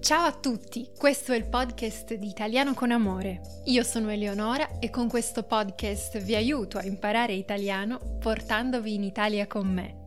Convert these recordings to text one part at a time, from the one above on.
Ciao a tutti, questo è il podcast di Italiano con Amore. Io sono Eleonora e con questo podcast vi aiuto a imparare italiano portandovi in Italia con me.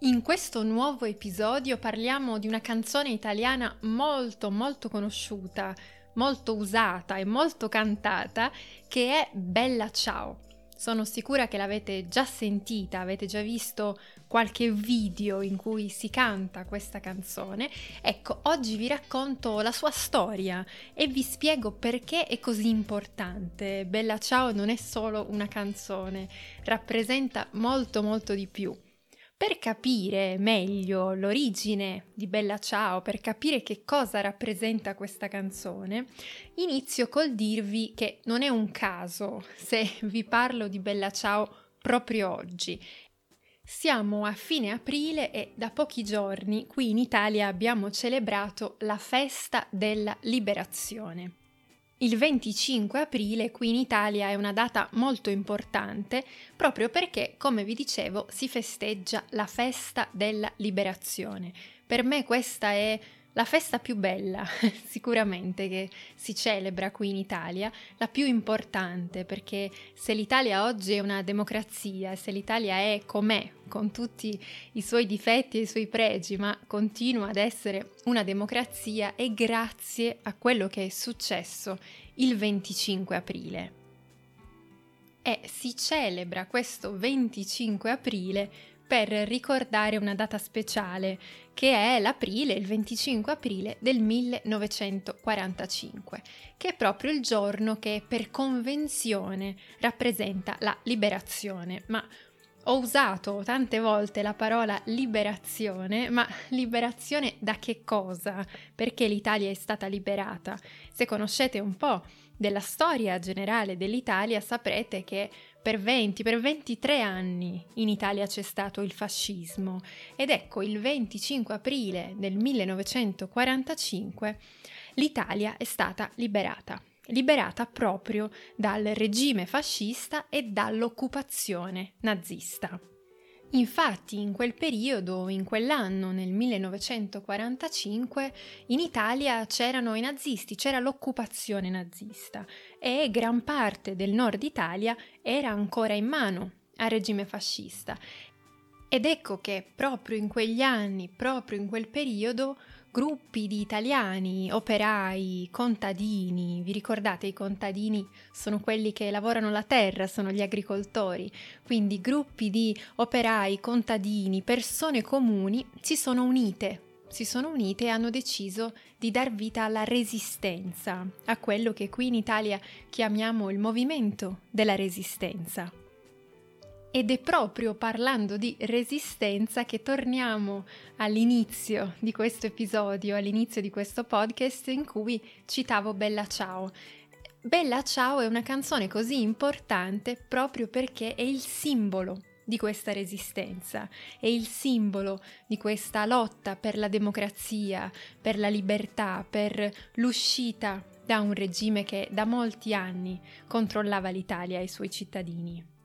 In questo nuovo episodio parliamo di una canzone italiana molto molto conosciuta, molto usata e molto cantata che è Bella Ciao. Sono sicura che l'avete già sentita, avete già visto qualche video in cui si canta questa canzone. Ecco, oggi vi racconto la sua storia e vi spiego perché è così importante. Bella Ciao non è solo una canzone, rappresenta molto molto di più. Per capire meglio l'origine di Bella Ciao, per capire che cosa rappresenta questa canzone, inizio col dirvi che non è un caso se vi parlo di Bella Ciao proprio oggi. Siamo a fine aprile e da pochi giorni qui in Italia abbiamo celebrato la festa della liberazione. Il 25 aprile qui in Italia è una data molto importante proprio perché, come vi dicevo, si festeggia la festa della liberazione. Per me questa è la festa più bella, sicuramente, che si celebra qui in Italia, la più importante, perché se l'Italia oggi è una democrazia, se l'Italia è com'è, con tutti i suoi difetti e i suoi pregi, ma continua ad essere una democrazia, è grazie a quello che è successo il 25 aprile. E si celebra questo 25 aprile per ricordare una data speciale, che è l'aprile, il 25 aprile del 1945, che è proprio il giorno che per convenzione rappresenta la liberazione. Ma ho usato tante volte la parola liberazione, ma liberazione da che cosa? Perché l'Italia è stata liberata? Se conoscete un po' della storia generale dell'Italia saprete che per 20, per 23 anni in Italia c'è stato il fascismo ed ecco il 25 aprile del 1945 l'Italia è stata liberata liberata proprio dal regime fascista e dall'occupazione nazista. Infatti in quel periodo, in quell'anno, nel 1945, in Italia c'erano i nazisti, c'era l'occupazione nazista e gran parte del nord Italia era ancora in mano al regime fascista. Ed ecco che proprio in quegli anni, proprio in quel periodo, gruppi di italiani, operai, contadini, vi ricordate i contadini sono quelli che lavorano la terra, sono gli agricoltori, quindi gruppi di operai, contadini, persone comuni si sono unite si sono unite e hanno deciso di dar vita alla resistenza, a quello che qui in Italia chiamiamo il movimento della resistenza. Ed è proprio parlando di resistenza che torniamo all'inizio di questo episodio, all'inizio di questo podcast in cui citavo Bella Ciao. Bella Ciao è una canzone così importante proprio perché è il simbolo di questa resistenza, è il simbolo di questa lotta per la democrazia, per la libertà, per l'uscita da un regime che da molti anni controllava l'Italia e i suoi cittadini.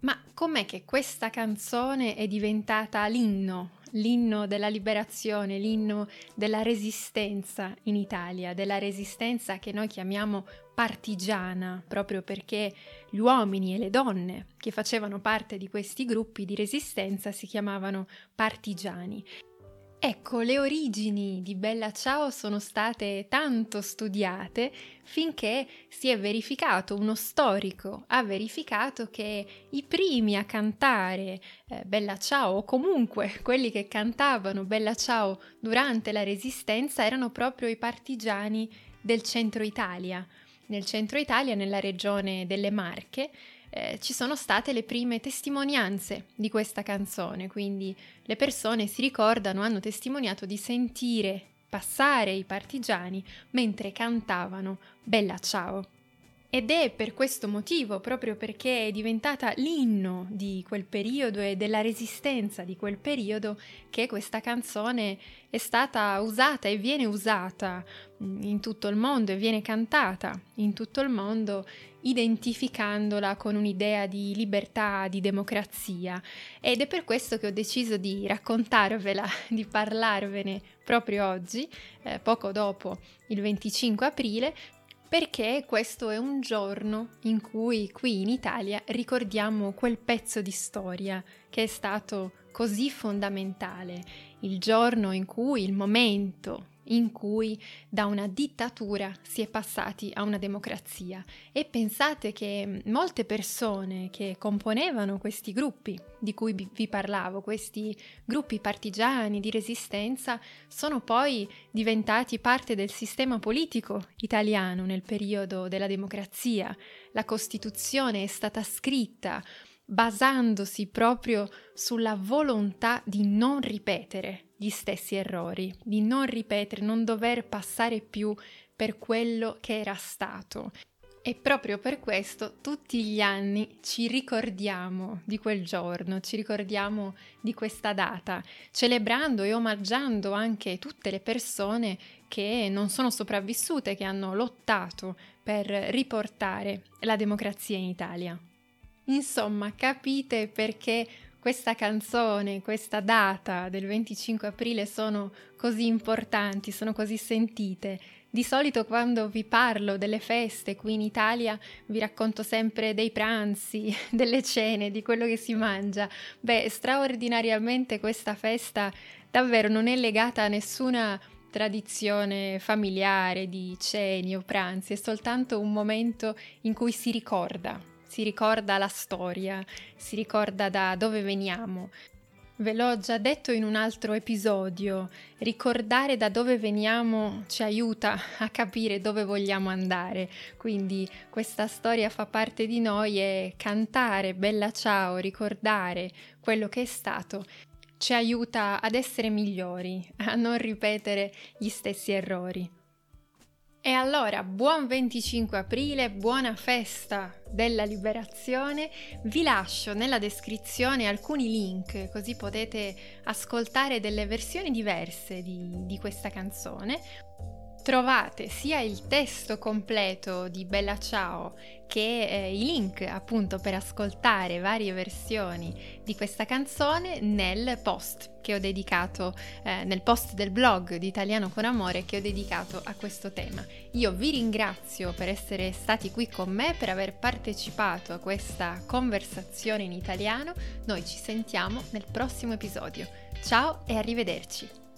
Ma com'è che questa canzone è diventata l'inno, l'inno della liberazione, l'inno della resistenza in Italia, della resistenza che noi chiamiamo partigiana, proprio perché gli uomini e le donne che facevano parte di questi gruppi di resistenza si chiamavano partigiani. Ecco, le origini di Bella Ciao sono state tanto studiate finché si è verificato, uno storico ha verificato che i primi a cantare eh, Bella Ciao o comunque quelli che cantavano Bella Ciao durante la Resistenza erano proprio i partigiani del centro Italia. Nel centro Italia, nella regione delle Marche, eh, ci sono state le prime testimonianze di questa canzone, quindi le persone si ricordano, hanno testimoniato di sentire passare i partigiani mentre cantavano Bella ciao. Ed è per questo motivo, proprio perché è diventata l'inno di quel periodo e della resistenza di quel periodo, che questa canzone è stata usata e viene usata mm, in tutto il mondo e viene cantata in tutto il mondo identificandola con un'idea di libertà, di democrazia. Ed è per questo che ho deciso di raccontarvela, di parlarvene proprio oggi, eh, poco dopo il 25 aprile, perché questo è un giorno in cui qui in Italia ricordiamo quel pezzo di storia che è stato così fondamentale, il giorno in cui, il momento in cui da una dittatura si è passati a una democrazia. E pensate che molte persone che componevano questi gruppi di cui vi parlavo, questi gruppi partigiani di resistenza, sono poi diventati parte del sistema politico italiano nel periodo della democrazia. La Costituzione è stata scritta basandosi proprio sulla volontà di non ripetere gli stessi errori, di non ripetere, non dover passare più per quello che era stato. E proprio per questo tutti gli anni ci ricordiamo di quel giorno, ci ricordiamo di questa data, celebrando e omaggiando anche tutte le persone che non sono sopravvissute, che hanno lottato per riportare la democrazia in Italia. Insomma, capite perché questa canzone, questa data del 25 aprile sono così importanti, sono così sentite. Di solito quando vi parlo delle feste qui in Italia vi racconto sempre dei pranzi, delle cene, di quello che si mangia. Beh, straordinariamente questa festa davvero non è legata a nessuna tradizione familiare di ceni o pranzi, è soltanto un momento in cui si ricorda, si ricorda la storia, si ricorda da dove veniamo. Ve l'ho già detto in un altro episodio, ricordare da dove veniamo ci aiuta a capire dove vogliamo andare, quindi questa storia fa parte di noi e cantare Bella Ciao, ricordare quello che è stato, ci aiuta ad essere migliori, a non ripetere gli stessi errori. Allora, buon 25 aprile, buona festa della liberazione. Vi lascio nella descrizione alcuni link così potete ascoltare delle versioni diverse di, di questa canzone trovate sia il testo completo di Bella Ciao che eh, i link appunto per ascoltare varie versioni di questa canzone nel post che ho dedicato eh, nel post del blog di Italiano con Amore che ho dedicato a questo tema. Io vi ringrazio per essere stati qui con me, per aver partecipato a questa conversazione in italiano. Noi ci sentiamo nel prossimo episodio. Ciao e arrivederci.